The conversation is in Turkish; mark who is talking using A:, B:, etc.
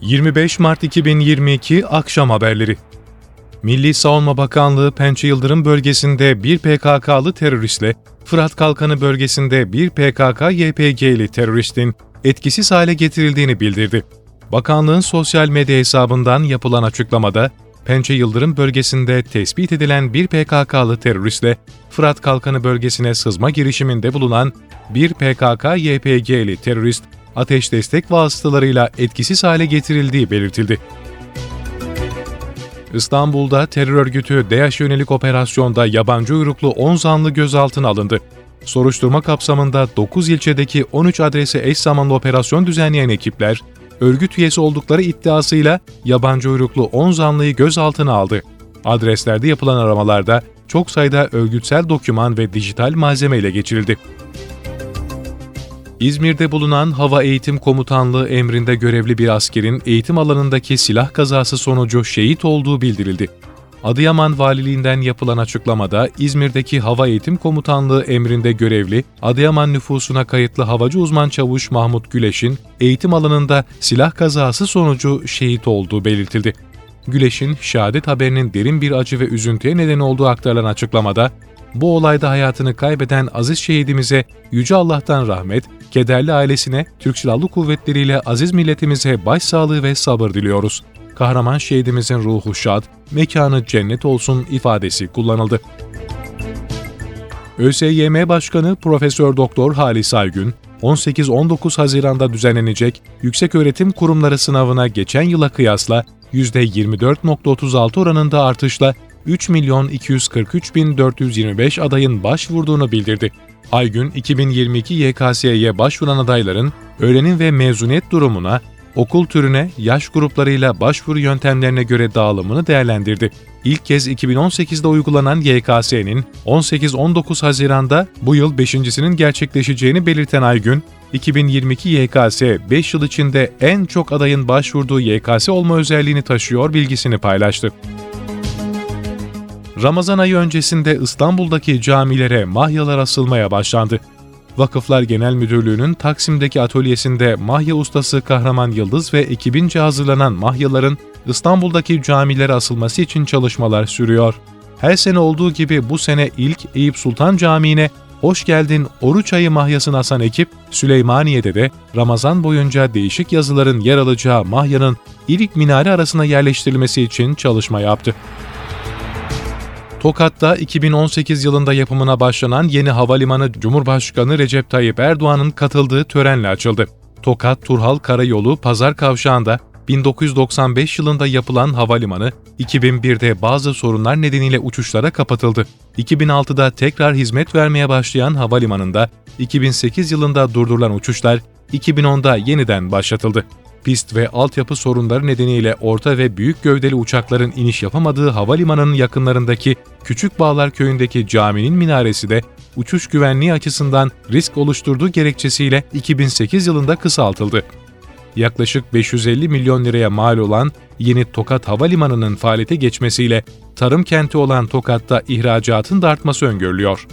A: 25 Mart 2022 Akşam Haberleri Milli Savunma Bakanlığı Pençe Yıldırım bölgesinde bir PKK'lı teröristle, Fırat Kalkanı bölgesinde bir PKK-YPG'li teröristin etkisiz hale getirildiğini bildirdi. Bakanlığın sosyal medya hesabından yapılan açıklamada, Pençe Yıldırım bölgesinde tespit edilen bir PKK'lı teröristle, Fırat Kalkanı bölgesine sızma girişiminde bulunan bir PKK-YPG'li terörist ateş destek vasıtalarıyla etkisiz hale getirildiği belirtildi. İstanbul'da terör örgütü DAEŞ yönelik operasyonda yabancı uyruklu 10 zanlı gözaltına alındı. Soruşturma kapsamında 9 ilçedeki 13 adrese eş zamanlı operasyon düzenleyen ekipler, örgüt üyesi oldukları iddiasıyla yabancı uyruklu 10 zanlıyı gözaltına aldı. Adreslerde yapılan aramalarda çok sayıda örgütsel doküman ve dijital malzeme ile geçirildi. İzmir'de bulunan Hava Eğitim Komutanlığı emrinde görevli bir askerin eğitim alanındaki silah kazası sonucu şehit olduğu bildirildi. Adıyaman Valiliğinden yapılan açıklamada İzmir'deki Hava Eğitim Komutanlığı emrinde görevli Adıyaman nüfusuna kayıtlı havacı uzman çavuş Mahmut Güleş'in eğitim alanında silah kazası sonucu şehit olduğu belirtildi. Güleş'in şehadet haberinin derin bir acı ve üzüntüye neden olduğu aktarılan açıklamada, bu olayda hayatını kaybeden aziz şehidimize Yüce Allah'tan rahmet, kederli ailesine, Türk Silahlı Kuvvetleri ile aziz milletimize başsağlığı ve sabır diliyoruz. Kahraman şehidimizin ruhu şad, mekanı cennet olsun ifadesi kullanıldı. ÖSYM Başkanı Profesör Doktor Halis Aygün, 18-19 Haziran'da düzenlenecek Yükseköğretim Kurumları sınavına geçen yıla kıyasla %24.36 oranında artışla 3 milyon 243 bin 425 adayın başvurduğunu bildirdi. Aygün, 2022 YKS'ye başvuran adayların öğrenim ve mezuniyet durumuna, okul türüne, yaş gruplarıyla başvuru yöntemlerine göre dağılımını değerlendirdi. İlk kez 2018'de uygulanan YKS'nin 18-19 Haziran'da bu yıl 5.sinin gerçekleşeceğini belirten Aygün, 2022 YKS 5 yıl içinde en çok adayın başvurduğu YKS olma özelliğini taşıyor bilgisini paylaştı. Ramazan ayı öncesinde İstanbul'daki camilere mahyalar asılmaya başlandı. Vakıflar Genel Müdürlüğü'nün Taksim'deki atölyesinde mahya ustası Kahraman Yıldız ve ekibince hazırlanan mahyaların İstanbul'daki camilere asılması için çalışmalar sürüyor. Her sene olduğu gibi bu sene ilk Eyüp Sultan Camii'ne Hoş geldin oruç ayı mahyasını asan ekip, Süleymaniye'de de Ramazan boyunca değişik yazıların yer alacağı mahyanın ilk minare arasına yerleştirilmesi için çalışma yaptı. Tokat'ta 2018 yılında yapımına başlanan yeni havalimanı Cumhurbaşkanı Recep Tayyip Erdoğan'ın katıldığı törenle açıldı. Tokat-Turhal Karayolu Pazar Kavşağı'nda 1995 yılında yapılan havalimanı, 2001'de bazı sorunlar nedeniyle uçuşlara kapatıldı. 2006'da tekrar hizmet vermeye başlayan havalimanında, 2008 yılında durdurulan uçuşlar 2010'da yeniden başlatıldı pist ve altyapı sorunları nedeniyle orta ve büyük gövdeli uçakların iniş yapamadığı havalimanının yakınlarındaki Küçük Bağlar Köyü'ndeki caminin minaresi de uçuş güvenliği açısından risk oluşturduğu gerekçesiyle 2008 yılında kısaltıldı. Yaklaşık 550 milyon liraya mal olan yeni Tokat Havalimanı'nın faaliyete geçmesiyle tarım kenti olan Tokat'ta ihracatın da artması öngörülüyor.